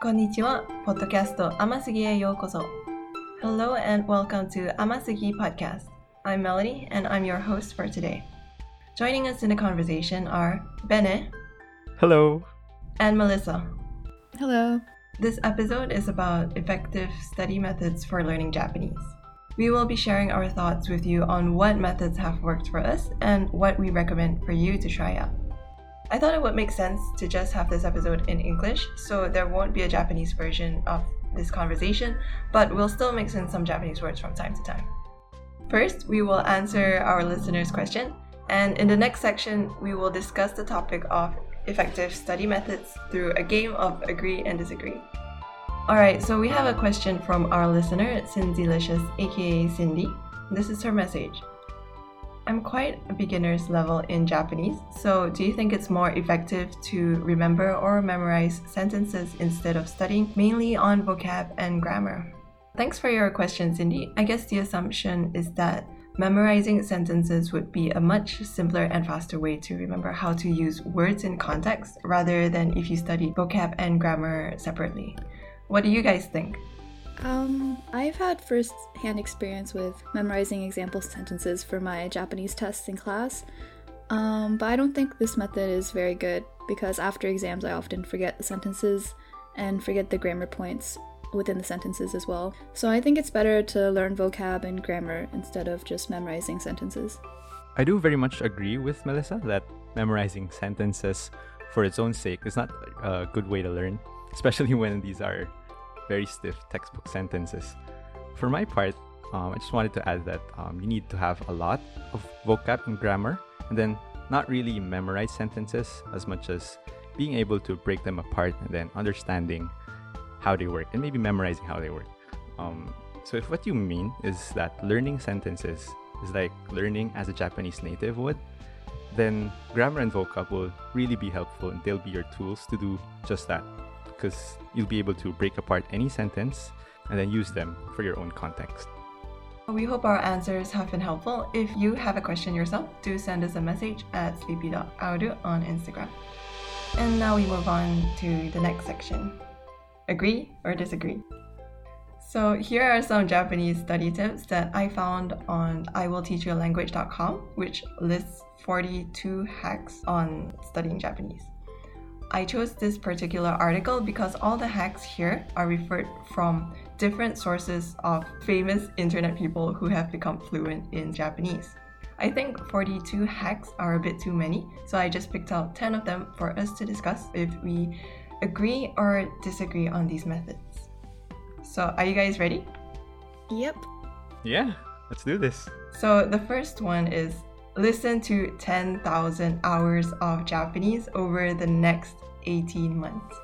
こんにちは。ポッドキャスト甘すぎへようこそ。Hello and welcome to Amasugi Podcast. I'm Melody and I'm your host for today. Joining us in the conversation are Bene Hello. and Melissa. Hello. This episode is about effective study methods for learning Japanese. We will be sharing our thoughts with you on what methods have worked for us and what we recommend for you to try out. I thought it would make sense to just have this episode in English, so there won't be a Japanese version of this conversation, but we'll still mix in some Japanese words from time to time. First, we will answer our listeners' question, and in the next section, we will discuss the topic of effective study methods through a game of agree and disagree. Alright, so we have a question from our listener, Cindylicious, aka Cindy. This is her message. I'm quite a beginner's level in Japanese, so do you think it's more effective to remember or memorize sentences instead of studying mainly on vocab and grammar? Thanks for your question, Cindy. I guess the assumption is that memorizing sentences would be a much simpler and faster way to remember how to use words in context rather than if you study vocab and grammar separately. What do you guys think? Um, I've had first hand experience with memorizing example sentences for my Japanese tests in class. Um, but I don't think this method is very good because after exams I often forget the sentences and forget the grammar points within the sentences as well. So I think it's better to learn vocab and grammar instead of just memorizing sentences. I do very much agree with Melissa that memorizing sentences for its own sake is not a good way to learn, especially when these are very stiff textbook sentences. For my part, um, I just wanted to add that um, you need to have a lot of vocab and grammar, and then not really memorize sentences as much as being able to break them apart and then understanding how they work and maybe memorizing how they work. Um, so, if what you mean is that learning sentences is like learning as a Japanese native would, then grammar and vocab will really be helpful and they'll be your tools to do just that because you'll be able to break apart any sentence and then use them for your own context. We hope our answers have been helpful. If you have a question yourself, do send us a message at sleepy.audio on Instagram. And now we move on to the next section. Agree or disagree? So here are some Japanese study tips that I found on iwillteachyoualanguage.com, which lists 42 hacks on studying Japanese. I chose this particular article because all the hacks here are referred from different sources of famous internet people who have become fluent in Japanese. I think 42 hacks are a bit too many, so I just picked out 10 of them for us to discuss if we agree or disagree on these methods. So, are you guys ready? Yep. Yeah, let's do this. So, the first one is listen to 10,000 hours of Japanese over the next 18 months.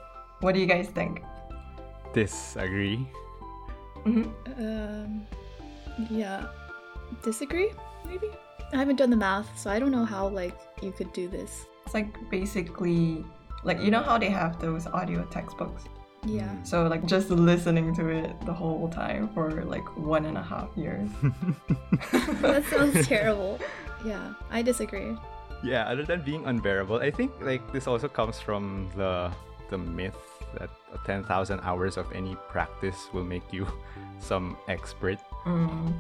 What do you guys think? Disagree. hmm Um, yeah. Disagree? Maybe? I haven't done the math, so I don't know how like you could do this. It's like basically, like, you know how they have those audio textbooks? Yeah. So, like, just listening to it the whole time for like one and a half years. that sounds terrible. Yeah, I disagree. Yeah, other than being unbearable, I think like this also comes from the the myth that 10,000 hours of any practice will make you some expert. Mm.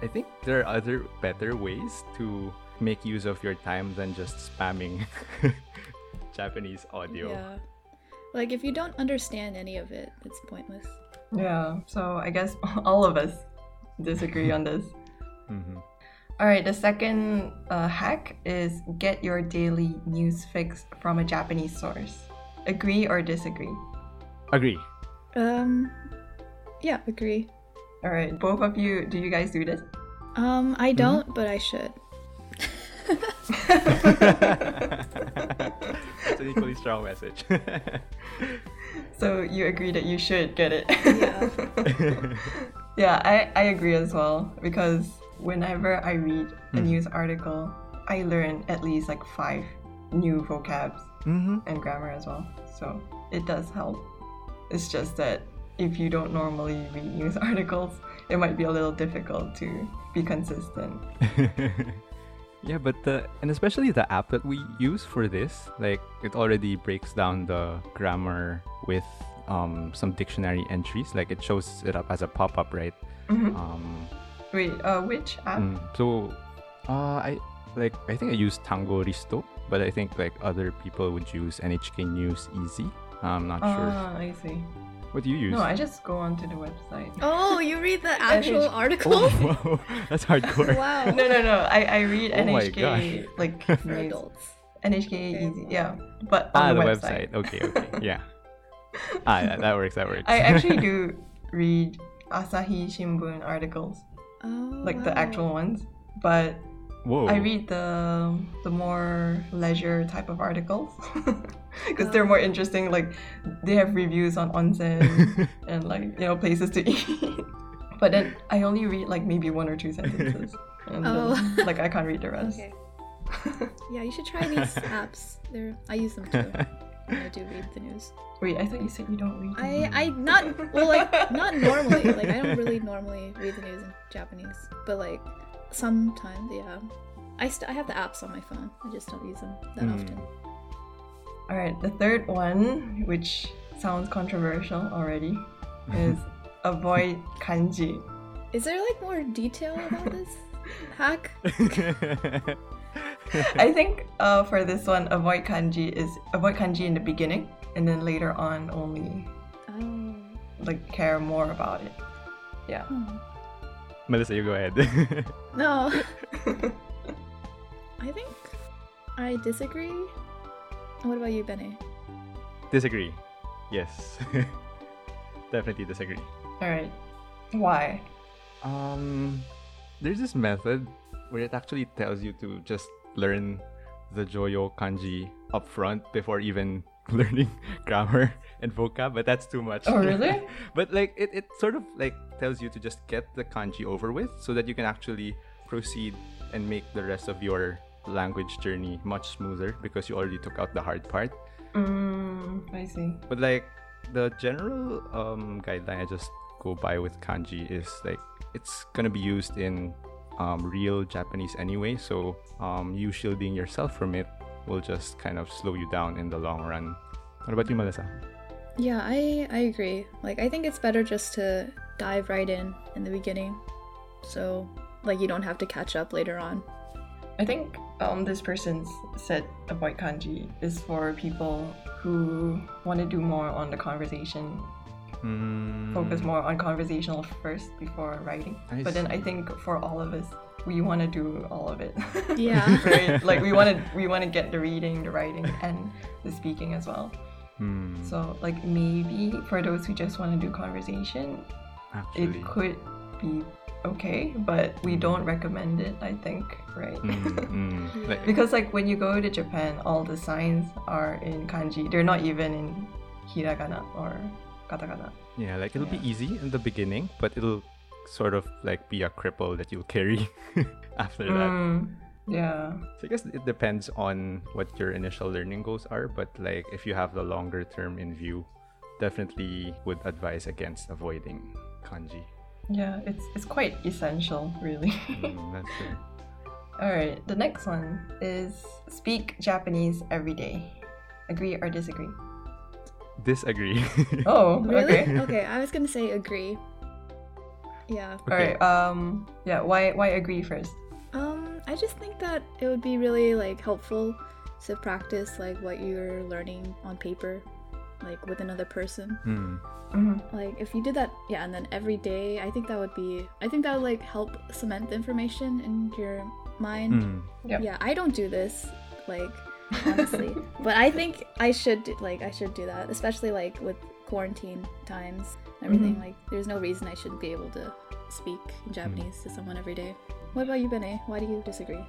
I think there are other better ways to make use of your time than just spamming Japanese audio. Yeah. Like if you don't understand any of it, it's pointless. Yeah, so I guess all of us disagree on this. Mhm. All right, the second uh, hack is get your daily news fix from a Japanese source. Agree or disagree? Agree. Um yeah, agree. All right, both of you, do you guys do this? Um I don't, but I should. That's an equally strong message. So you agree that you should get it? Yeah. yeah, I, I agree as well because whenever I read a Hmm. news article, I learn at least like five new vocabs mm-hmm. and grammar as well. So it does help. It's just that if you don't normally read news articles, it might be a little difficult to be consistent. yeah, but the and especially the app that we use for this, like it already breaks down the grammar with um, some dictionary entries. Like it shows it up as a pop up, right? Mhm. Um, Wait, uh, which app? mm, so uh, I like I think I use Tangorisuto, but I think like other people would use NHK News Easy. I'm not sure. Ah, I see. What do you use? No, I just go onto the website. Oh, you read the actual NH articles? Oh, whoa, that's hardcore. wow. No, no, no. I, I read Oh my NHK gosh. like For news. adults. NHK Okay. Easy, yeah. But Ah, on the the, website. Okay, okay, yeah. Ah, that, that works. That works. I actually do read Asahi Shimbun articles, Oh, like the actual ones, but Whoa. I read the the more leisure type of articles because they're oh. more interesting. Like they have reviews on onsen and like you know places to eat. but then I only read like maybe one or two sentences, and Oh. then, like I can't read the rest. Okay. Yeah, you should try these apps. They're I use them too. When I do read the news. Wait, I thought you said you don't read. I I not well like not normally. Like I don't really normally read the news in Japanese, but like sometimes, yeah. I st- I have the apps on my phone. I just don't use them that Hmm. often. All right, the third one, which sounds controversial already, is avoid kanji. Is there like more detail about this hack? I think uh, for this one, avoid kanji is avoid kanji in the beginning, and then later on only Oh. like care more about it. Yeah. Hmm. Melissa, you go ahead. No. I think I disagree. What about you, Benny? disagree. Yes. Definitely disagree. All right. Why? Um, there's this method where it actually tells you to just learn the Joyo kanji up front before even learning grammar and vocab, but that's too much. Oh, really? but like it, it sort of like tells you to just get the kanji over with so that you can actually proceed and make the rest of your language journey much smoother because you already took out the hard part. Mm, I see. But like the general um, guideline I just go by with kanji is like it's gonna be used in um, real Japanese anyway. So um, you shielding yourself from it will just kind of slow you down in the long run. What about you, Melissa? Yeah, I I agree. Like I think it's better just to dive right in in the beginning, so like you don't have to catch up later on. I think um, this person's said avoid kanji is for people who want to do more on the conversation, Mm, focus more on conversational first before writing. I but then I think for all of us, we want to do all of it. Yeah. right. Like we want to we want to get the reading, the writing, and the speaking as well. hmm, So like maybe for those who just want to do conversation, actually. it could be okay, but we don't recommend it. I think, right? Mm, mm, like- Because like when you go to Japan, all the signs are in kanji. They're not even in hiragana or katakana. yeah, like it'll Yeah. be easy in the beginning, but it'll sort of like be a cripple that you'll carry after that. Mm, yeah. So I guess it depends on what your initial learning goals are, but like if you have the longer term in view, definitely would advise against avoiding kanji. Yeah, it's it's quite essential, really. Mm, that's true. All right, the next one is speak Japanese every day. Agree or disagree? Disagree. Oh, Really? okay. okay, I was gonna say agree. Yeah. All right. Um. Yeah. Why? Why agree first? Um, I just think that it would be really like helpful to practice like what you're learning on paper, like with another person. Hmm. hmm Like if you did that, yeah, and then every day, I think that would be, I think that would like help cement the information in your mind. Hmm. Yep. Yeah, I don't do this, like honestly, but I think I should do, like I should do that, especially like with quarantine times and everything. Mhm. Like, there's no reason I shouldn't be able to speak in Japanese to someone every day. What about you, Bene? Why do you disagree?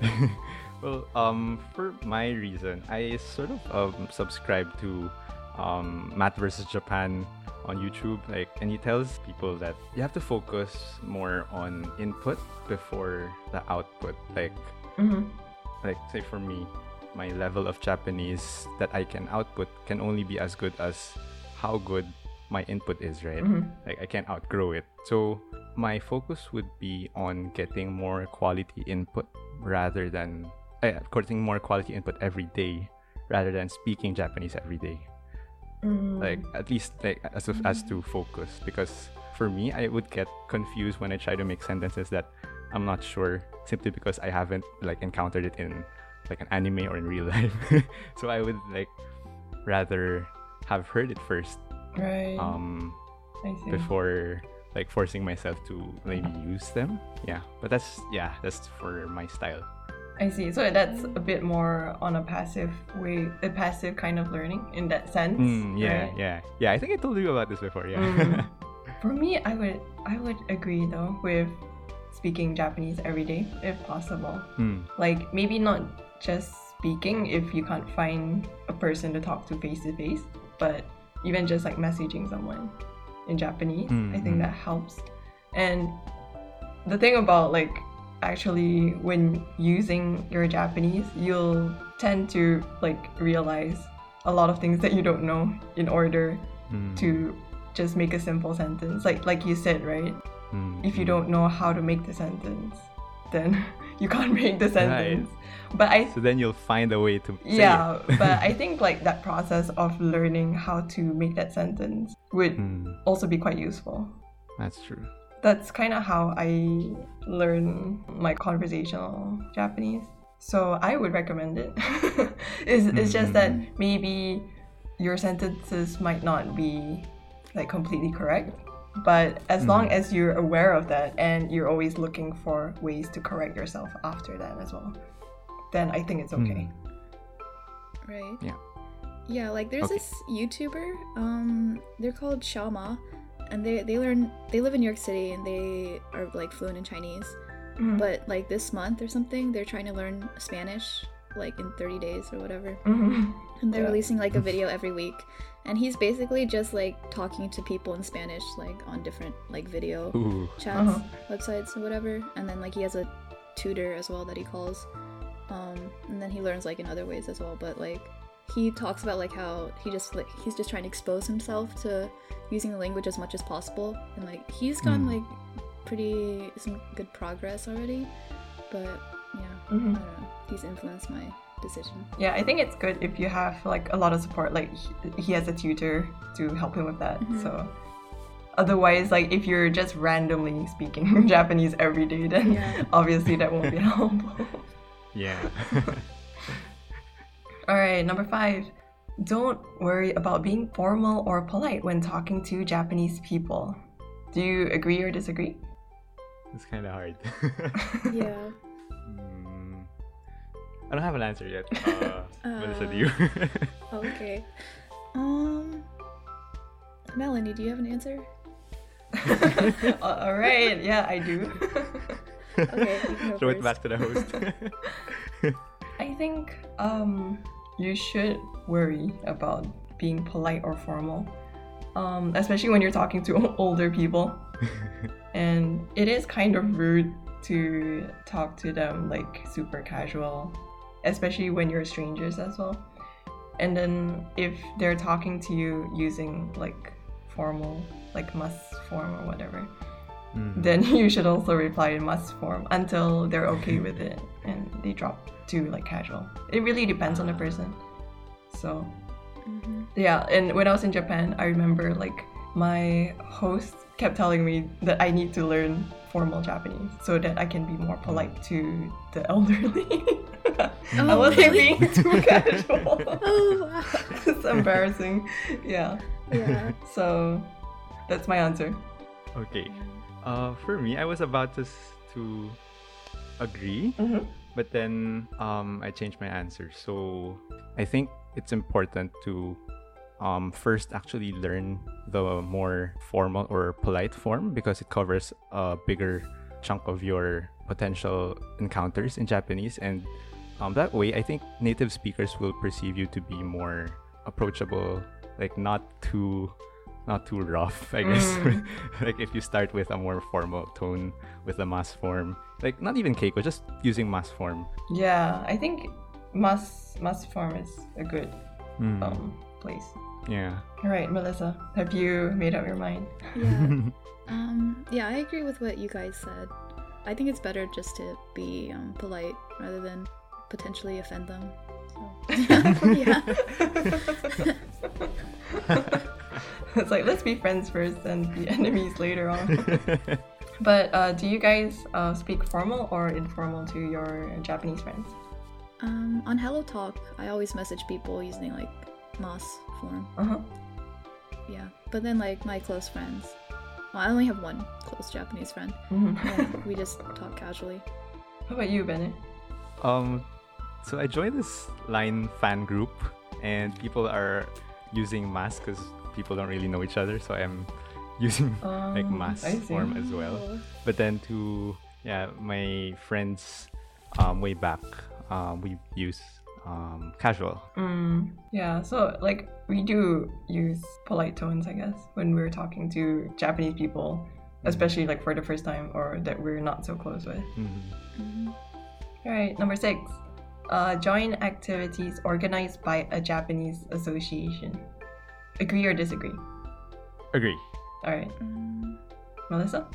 well, um, for my reason, I sort of um, subscribe to um, Matt versus Japan on YouTube. Like, and he tells people that you have to focus more on input before the output. Like, hmm like say for me, my level of Japanese that I can output can only be as good as how good my input is, right? Mhm. Like I can't outgrow it. So my focus would be on getting more quality input rather than uh, getting more quality input every day rather than speaking Japanese every day. Mm. like at least like as of, as to focus because for me I would get confused when I try to make sentences that I'm not sure simply because I haven't like encountered it in like an anime or in real life. so I would like rather have heard it first right. um before like forcing myself to maybe use them. Yeah, but that's yeah, that's for my style. I see. So that's a bit more on a passive way, a passive kind of learning in that sense. Mm, yeah, right? yeah, yeah. I think I told you about this before. Yeah. Mm. For me, I would I would agree though with speaking Japanese every day if possible. Hmm. Like maybe not just speaking if you can't find a person to talk to face to face, but even just like messaging someone in Japanese, I think Mhm. that helps. And the thing about like actually when using your Japanese, you'll tend to like realize a lot of things that you don't know in order Hmm. to just make a simple sentence. Like like you said, right? Hmm, If you hmm. don't know how to make the sentence, then you can't make the sentence. But I So then you'll find a way to yeah, but I think like that process of learning how to make that sentence would Hmm, also be quite useful. that's true. That's kind of how I learn my conversational Japanese. So I would recommend it. it's, it's just that maybe your sentences might not be like completely correct. But as long as you're aware of that and you're always looking for ways to correct yourself after that as well, then I think it's okay. Right. Yeah. Yeah, like there's Okay. this YouTuber, um, they're called Xiaoma, and they they learn they live in New York City and they are like fluent in Chinese. Mhm. But like this month or something, they're trying to learn Spanish like in 30 days or whatever. Mhm. And they're Yeah. releasing like a video every week. And he's basically just like talking to people in Spanish like on different like video Ooh. chats, Uh-huh. websites or whatever. And then like he has a tutor as well that he calls. Um, and then he learns like in other ways as well. But like he talks about like how he just like he's just trying to expose himself to using the language as much as possible. And like he's gotten Mm. like pretty some good progress already. But yeah, Mhm. I don't know. He's influenced my decision. Yeah, I think it's good if you have like a lot of support. Like he, has a tutor to help him with that. Mhm. So otherwise, like if you're just randomly speaking Japanese every day, then Yeah. obviously that won't be helpful. Yeah. All right, number five. Don't worry about being formal or polite when talking to Japanese people. Do you agree or disagree? it's kind of hard. Yeah. Hmm. I don't have an answer yet. Uh, Melissa, do Uh, you? Okay. Um, Melanie, do you have an answer? All right, yeah, I do. Okay, you can go Throw it back to the host. I think um, you should worry about being polite or formal, um, especially when you're talking to older people. and it is kind of rude to talk to them like super casual, especially when you're strangers as well. And then if they're talking to you using like formal, like masu form or whatever, Hmm. then you should also reply in masu form until they're okay with it and they drop to like casual. It really depends on the person. So Mhm. yeah, and when I was in Japan, I remember like my host kept telling me that I need to learn formal Japanese so that I can be more polite to the elderly. I Oh, wasn't really? being too casual. Oh, wow. it's embarrassing. Yeah. Yeah. So that's my answer. okay. Uh, for me, I was about to to agree, Mhm. but then um, I changed my answer. So I think it's important to um, first actually learn the more formal or polite form because it covers a bigger chunk of your potential encounters in Japanese, and um, that way, I think native speakers will perceive you to be more approachable, like not too. Not too rough, I guess. Mm. like if you start with a more formal tone with a masu form, like not even keigo, just using masu form. Yeah, I think must masu form is a good Mm, um place. yeah. All right, Melissa, have you made up your mind? Yeah. Um, yeah, I agree with what you guys said. I think it's better just to be um, polite rather than potentially offend them. So, yeah. it's like let's be friends first and be enemies later on. but uh, do you guys uh, speak formal or informal to your Japanese friends? Um, on Hello Talk, I always message people using like masu form. Uh huh. Yeah. But then like my close friends, well, I only have one close Japanese friend. hmm And we just talk casually. How about you, Bennett? Um, so I joined this Line fan group, and people are using masu because people don't really know each other. So I'm using like Um, masu form as well. Oh. But then to yeah, my friends um, way back, um, we use um, casual. Mm, yeah, so like we do use polite tones, I guess, when we're talking to Japanese people, especially like for the first time or that we're not so close with. Mhm. Mhm. All right, number six. Uh, join activities organized by a Japanese association. Agree or disagree? Agree. All right, Mm, Melissa?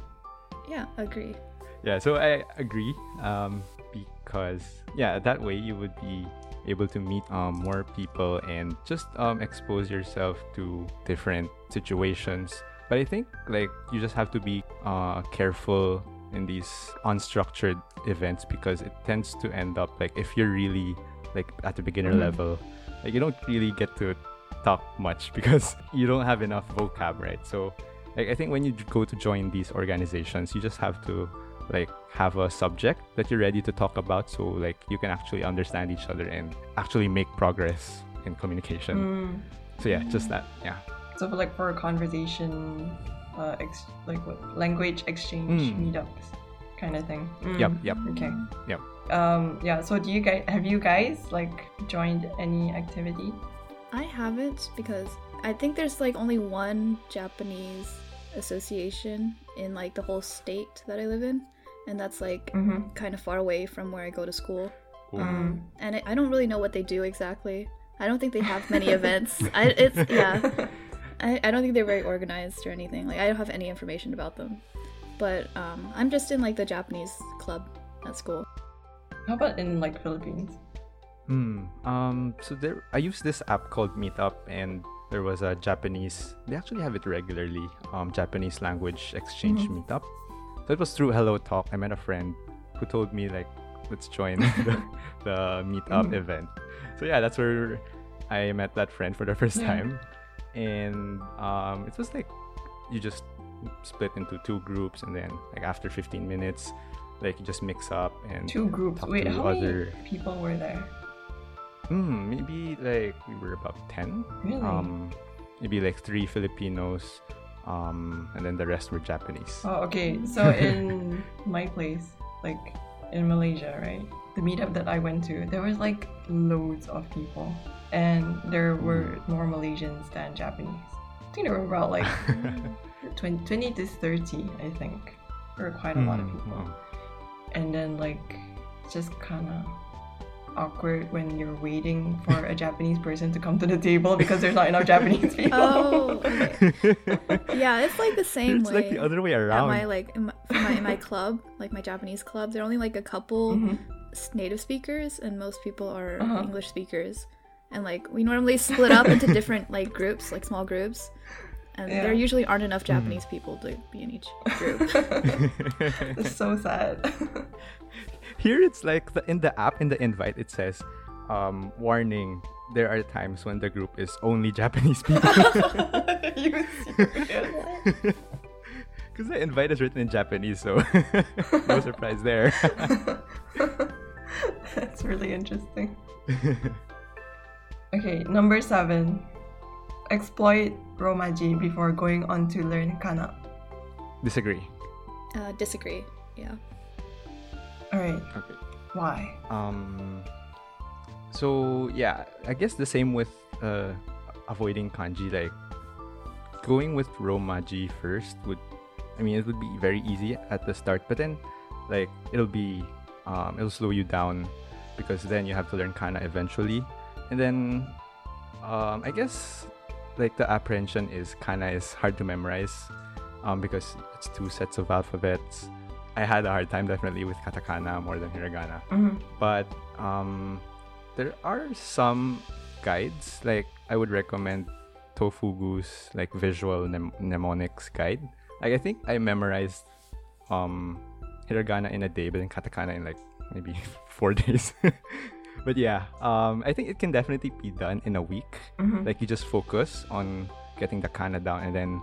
yeah, agree. Yeah, so I agree. Um, because yeah, that way you would be able to meet um, more people and just um, expose yourself to different situations. But I think like you just have to be uh, careful in these unstructured events because it tends to end up like if you're really like at the beginner Mhm. level, like you don't really get to talk much because you don't have enough vocab, right? So like I think when you go to join these organizations, you just have to like have a subject that you're ready to talk about so like you can actually understand each other and actually make progress in communication. Mm, So yeah, just that. Yeah. so for like for a conversation, uh, ex- like what language exchange Mm. meetups, kind of thing. Mm, Yep, yep. Okay. Yep. Um, yeah. So do you guys have you guys like joined any activity? I haven't because I think there's like only one Japanese association in like the whole state that I live in, and that's like Mm-hmm. kind of far away from where I go to school. Um, And I, I don't really know what they do exactly. I don't think they have many events. I, it's yeah. I, I don't think they're very organized or anything. Like I don't have any information about them. But um, I'm just in like the Japanese club at school. How about in like Philippines? Hmm. Um. So there, I use this app called Meetup, and there was a Japanese. They actually have it regularly. Um, Japanese language exchange Mhm. meetup. So it was through Hello Talk. I met a friend who told me like, let's join the, the meetup Mhm. event. So yeah, that's where I met that friend for the first Yeah. time, and um, it was like you just split into two groups, and then like after 15 minutes, like you just mix up and Two groups. Wait, how many people were there? Hmm, maybe like we were about 10. Really? Um, maybe like three Filipinos, um, and then the rest were Japanese. Oh, okay. So in my place, like in Malaysia, right? The meetup that I went to, there was like loads of people, and there were more Malaysians than Japanese. I think there were about like 20, 20 to 30, I think. There were quite a lot of Hmm, people. wow. And then like just kind of awkward when you're waiting for a Japanese person to come to the table because there's not enough Japanese people. Oh, okay. Yeah, it's like the same it's way. like the other way at around. my like in my, for my, in my club, like my Japanese club, there are only like a couple Mhm. native speakers, and most people are Uh-huh. English speakers. And like we normally split up into different like groups, like small groups, and Yeah. there usually aren't enough Japanese people to be in each group. it's so sad. Here it's like the, in the app in the invite it says, um, warning. There are times when the group is only Japanese people. Are you serious? Because the invite is written in Japanese, so no surprise there. That's really interesting. Okay, number seven. Exploit Romaji before going on to learn Kana. Disagree. Uh, disagree. Yeah. Alright, Okay. why? Um. So yeah, I guess the same with uh, avoiding kanji. Like going with romaji first would, I mean, it would be very easy at the start, but then like it'll be, um, it'll slow you down because then you have to learn kana eventually, and then, um, I guess like the apprehension is kana is hard to memorize, um, because it's two sets of alphabets. I had a hard time definitely with katakana more than hiragana Mhm. but um there are some guides. Like I would recommend Tofugu's like visual mnem- mnemonics guide. Like I think I memorized um hiragana in a day, but then katakana in like maybe four days. but yeah, um, I think it can definitely be done in a week. Mhm. Like you just focus on getting the kana down, and then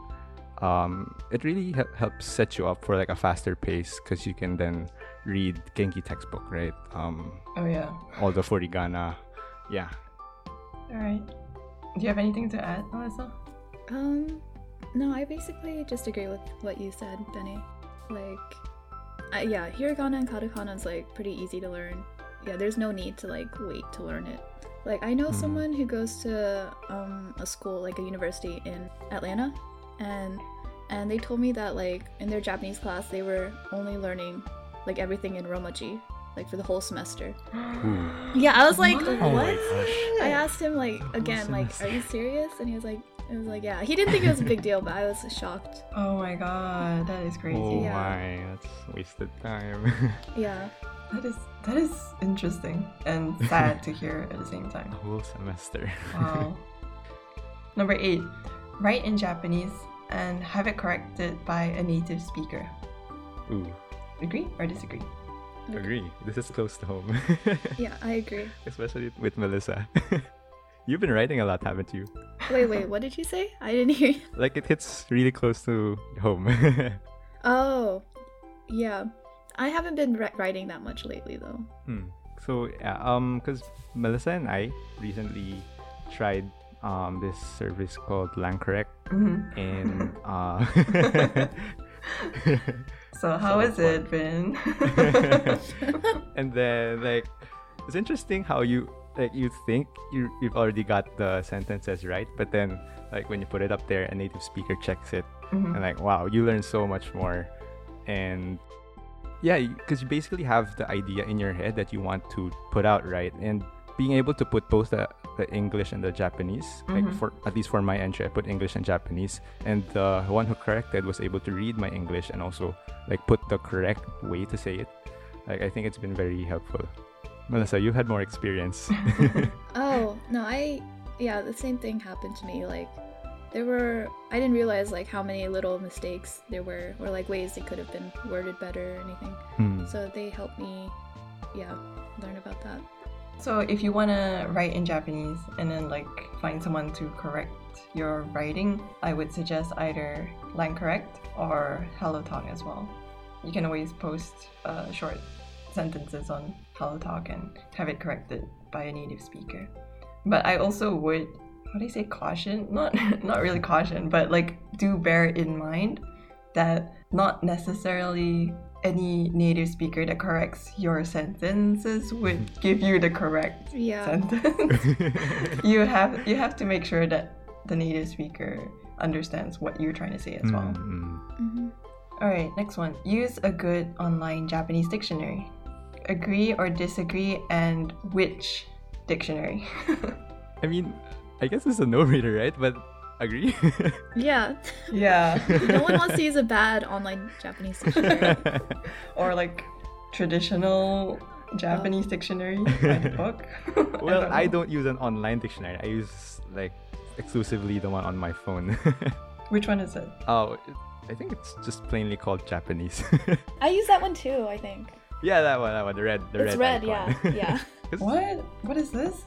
um, it really hel- helps set you up for like a faster pace because you can then read Genki textbook, right? Um, Oh yeah. all the furigana. Yeah. All right. Do you have anything to add, Melissa? Um, no, I basically just agree with what you said, Benny. Like, uh, yeah, hiragana and katakana is like pretty easy to learn. Yeah, there's no need to like wait to learn it. Like, I know Mhm. someone who goes to um a school like a university in Atlanta, and and they told me that like in their Japanese class they were only learning like everything in romaji, like for the whole semester. Hmm. Yeah, I was like, What? Oh what? I asked him like again, like, are you serious? And he was like, it was like, yeah. He didn't think it was a big deal, but I was shocked. Oh my god, that is crazy. Oh Yeah. my, that's wasted time. Yeah. That is that is interesting and sad to hear at the same time. a whole semester. Wow. Number eight, write in Japanese and have it corrected by a native speaker. Ooh, Agree or disagree? agree. This is close to home, Yeah, I agree. especially with Melissa. You've been writing a lot, haven't you? Wait, wait, what did you say? I didn't hear you. Like it hits really close to home. Oh, yeah. I haven't been ri- writing that much lately, though. Hmm. So yeah, um, because Melissa and I recently tried um this service called Langcorrect, hmm and uh, So how So has it been? and then like it's interesting how you like you think you you've already got the sentences right, but then like when you put it up there, a native speaker checks it, Mhm. and like wow, you learn so much more, and yeah, because you basically have the idea in your head that you want to put out right, and being able to put both the, the English and the Japanese, like Mhm. for at least for my entry, I put English and Japanese, and the one who corrected was able to read my English and also like put the correct way to say it. Like I think it's been very helpful. Melissa, you had more experience. Oh, no, I. Yeah, the same thing happened to me. Like, there were. I didn't realize, like, how many little mistakes there were, or, like, ways they could have been worded better or anything. Hmm. So they helped me, yeah, learn about that. So if you want to write in Japanese and then like find someone to correct your writing, I would suggest either Langcorrect or HelloTalk as well. You can always post uh, short sentences on HelloTalk and have it corrected by a native speaker. But I also would, how do you say caution? Not not really caution, but like do bear in mind that not necessarily any native speaker that corrects your sentences would give you the correct Yeah. sentence. you have you have to make sure that the native speaker understands what you're trying to say as well. Mm, hmm All right, next one. Use a good online Japanese dictionary. Agree or disagree, and which dictionary? I mean, I guess it's a no-brainer, right? But agree. Yeah. yeah. no one wants to use a bad online Japanese dictionary. or like traditional Japanese um. dictionary by the book. well, I know. don't use an online dictionary. I use like exclusively the one on my phone. Which one is it? oh, I think it's just plainly called Japanese. I use that one too, I think. yeah, that one, that one, the red, the it's red. It's red, yeah. icon. Yeah. 'Cause What? What is this?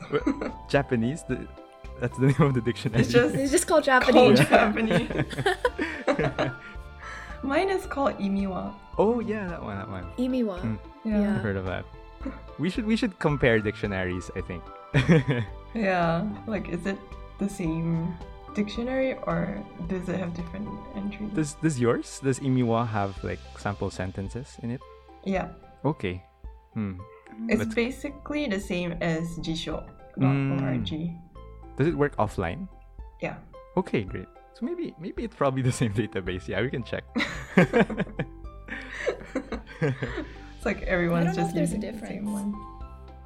Japanese. The, that's the name of the dictionary. It's just It's just called called Japanese. Japanese. Mine is called Imiwa. oh yeah, that one, that one. Imiwa. Mm. Yeah. Yeah. I've heard of that. We should we should compare dictionaries. I think. Yeah. Like, is it the same dictionary or does it have different entries? does does yours does Imiwa have like sample sentences in it? yeah. Okay. Hmm. It's But- basically the same as Jisho, not Mm. ORG. Does it work offline? Yeah. Okay, great. So maybe maybe it's probably the same database. Yeah, we can check. It's like everyone's I don't know just if there's a using the same one.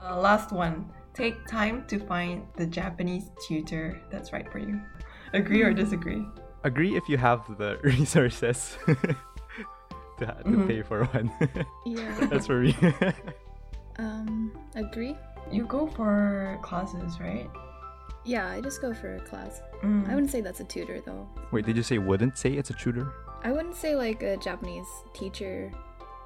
Uh, last one. Take time to find the Japanese tutor that's right for you. Agree or disagree? Agree if you have the resources to, ha- to Mhm. pay for one. Yeah. That's for me. Um, agree. You go for classes, right? Yeah, I just go for a class. Mm. I wouldn't say that's a tutor though. Wait, did you say wouldn't say it's a tutor? I wouldn't say like a Japanese teacher,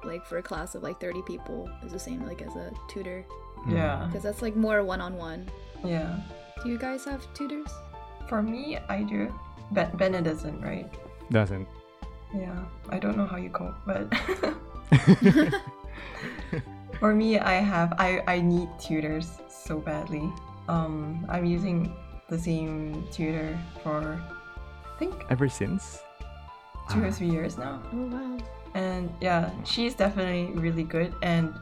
like for a class of like 30 people, is the same like as a tutor. Hmm. Yeah. Because that's like more one on one. Yeah. Do you guys have tutors? For me, I do. Ben- Bennett doesn't, right? Doesn't. Yeah. I don't know how you cope, but for me, I have I I need tutors so badly. Um, I'm using the same tutor for I think Ever since? two or Ah. three years now. Oh wow. And yeah, she's definitely really good. And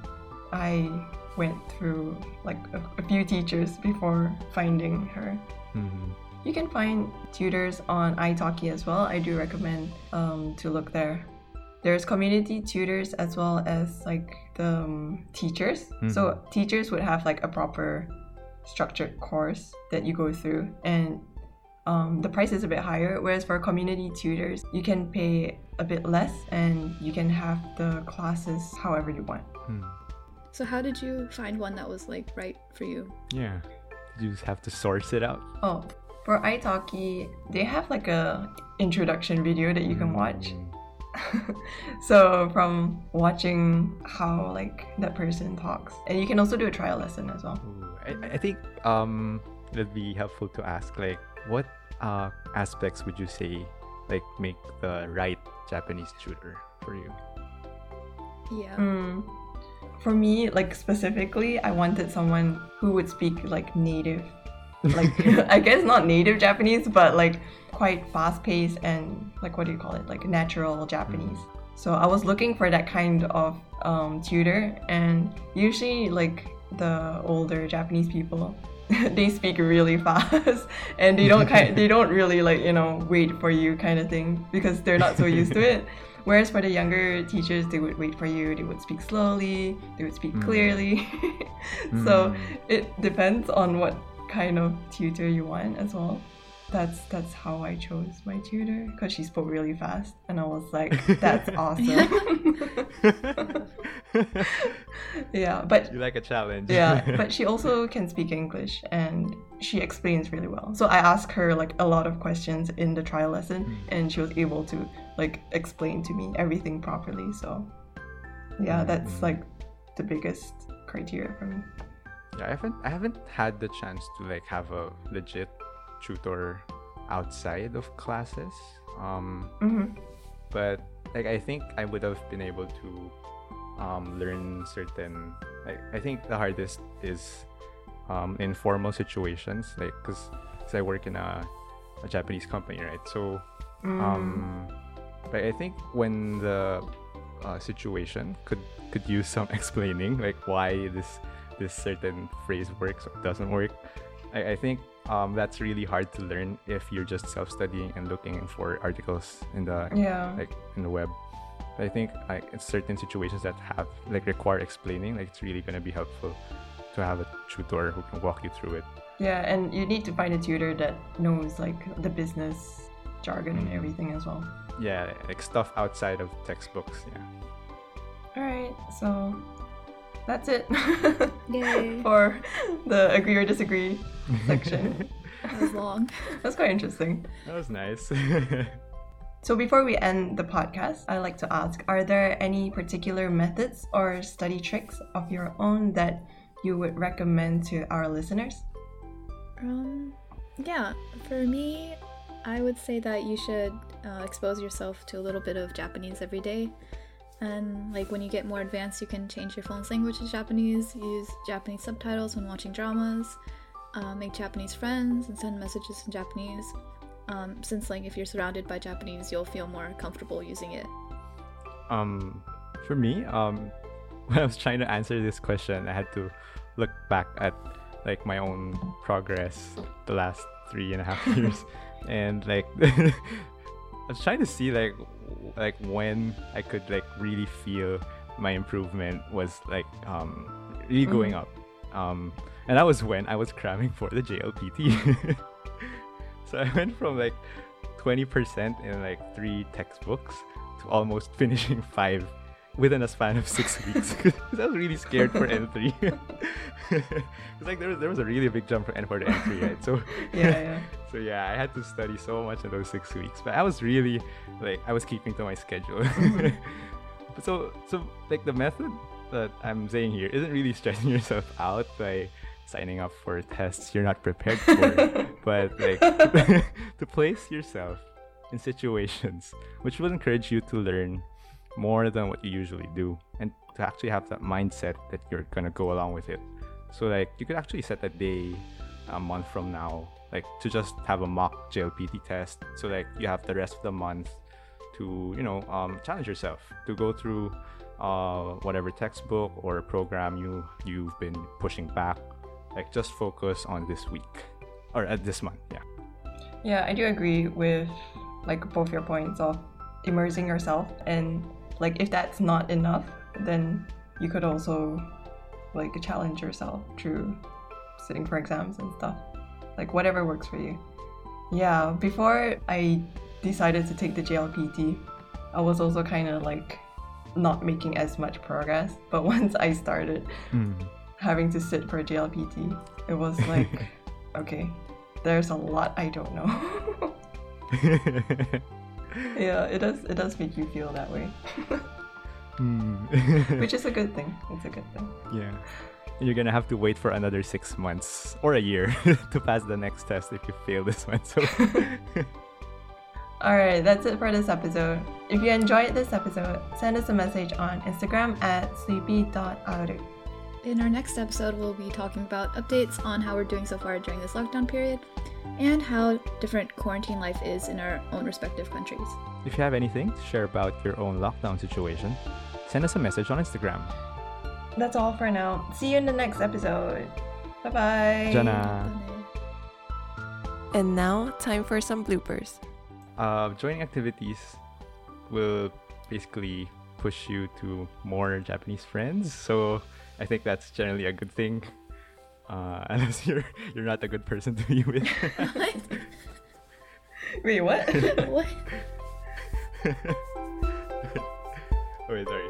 I went through like a, a few teachers before finding her. Mhm. You can find tutors on italki as well. I do recommend um, to look there. There's community tutors as well as like the um, teachers. So teachers would have like a proper structured course that you go through, and um, the price is a bit higher. Whereas for community tutors, you can pay a bit less, and you can have the classes however you want. Hmm. So how did you find one that was like right for you? Yeah. You just have to source it out. Oh, for italki, they have like a introduction video that you can watch. So from watching how like that person talks, and you can also do a trial lesson as well. Ooh, I, I think um it'd be helpful to ask like what uh aspects would you say like make the right Japanese tutor for you? Yeah. Mm. For me, like specifically, I wanted someone who would speak like native, like I guess not native Japanese, but like quite fast paced and like what do you call it, like natural Japanese. So I was looking for that kind of um, tutor, and usually like the older Japanese people, they speak really fast, and they don't kind, they don't really like you know wait for you kind of thing because they're not so used to it. Whereas for the younger teachers, they would wait for you. They would speak slowly. They would speak Mm. clearly. so Mm. it depends on what kind of tutor you want as well. That's that's how I chose my tutor because she spoke really fast, and I was like, "That's awesome." yeah, but you like a challenge. yeah, but she also can speak English and she explains really well. So I asked her like a lot of questions in the trial lesson and she was able to like explain to me everything properly. So yeah, that's Mm. like the biggest criteria for me. Yeah, I haven't I haven't had the chance to like have a legit tutor outside of classes. Um, hmm but like I think I would have been able to um, learn certain. Like I think the hardest is um, in formal situations, like because I work in a, a Japanese company, right? So Mm. um, but I think when the uh, situation could could use some explaining, like why this this certain phrase works or doesn't work. I, I think um, that's really hard to learn if you're just self-studying and looking for articles in the yeah. like in the web. But I think like in certain situations that have like require explaining, like it's really gonna be helpful to have a tutor who can walk you through it. Yeah, and you need to find a tutor that knows like the business jargon and Mm. everything as well. Yeah, like stuff outside of textbooks. Yeah. All right, so that's it Yay. for the agree or disagree section. That was long. That's quite interesting. That was nice. So before we end the podcast, I'd like to ask Are there any particular methods or study tricks of your own that you would recommend to our listeners? Um, yeah, for me, I would say that you should uh, expose yourself to a little bit of Japanese every day. And like when you get more advanced, you can change your phone's language to Japanese, use Japanese subtitles when watching dramas, uh, make Japanese friends, and send messages in Japanese. Um, since like if you're surrounded by Japanese, you'll feel more comfortable using it. um, for me, um, when I was trying to answer this question, I had to look back at like my own progress the last three and a half years, and like I was trying to see like like when I could like really feel my improvement was like um really going up, um, and that was when I was cramming for the JLPT. so I went from like 20% in like three textbooks to almost finishing five within a span of six weeks because I was really scared for N3. it's like there was, there was a really big jump from N4 to N3, right? So Yeah, yeah. so yeah, I had to study so much in those six weeks, but I was really like I was keeping to my schedule. Mm-hmm. so so like the method that I'm saying here isn't really stressing yourself out by signing up for tests you're not prepared for, but like to place yourself in situations which will encourage you to learn more than what you usually do and to actually have that mindset that you're gonna go along with it. So like you could actually set a day a month from now, like to just have a mock JLPT test. So like you have the rest of the month to, you know, um, challenge yourself to go through uh, whatever textbook or program you you've been pushing back. Like just focus on this week or at this month. Yeah. Yeah, I do agree with like both your points of immersing yourself and like if that's not enough, then you could also like challenge yourself through sitting for exams and stuff. Like whatever works for you. Yeah, before I decided to take the JLPT, I was also kind of like not making as much progress. But once I started hmm. having to sit for a JLPT, it was like, okay, there's a lot I don't know. yeah, it does. It does make you feel that way, Hmm. which is a good thing. It's a good thing. Yeah. You're gonna have to wait for another six months or a year to pass the next test if you fail this one. So All right, that's it for this episode. If you enjoyed this episode, send us a message on Instagram at sleepy.aru. In our next episode, we'll be talking about updates on how we're doing so far during this lockdown period and how different quarantine life is in our own respective countries. if you have anything to share about your own lockdown situation, send us a message on Instagram. That's all for now. See you in the next episode. Bye bye. Jana. And now, time for some bloopers. Uh, joining activities will basically push you to more Japanese friends. So I think that's generally a good thing. Uh, unless you're you're not a good person to be with. Wait, what? what? oh, wait, sorry.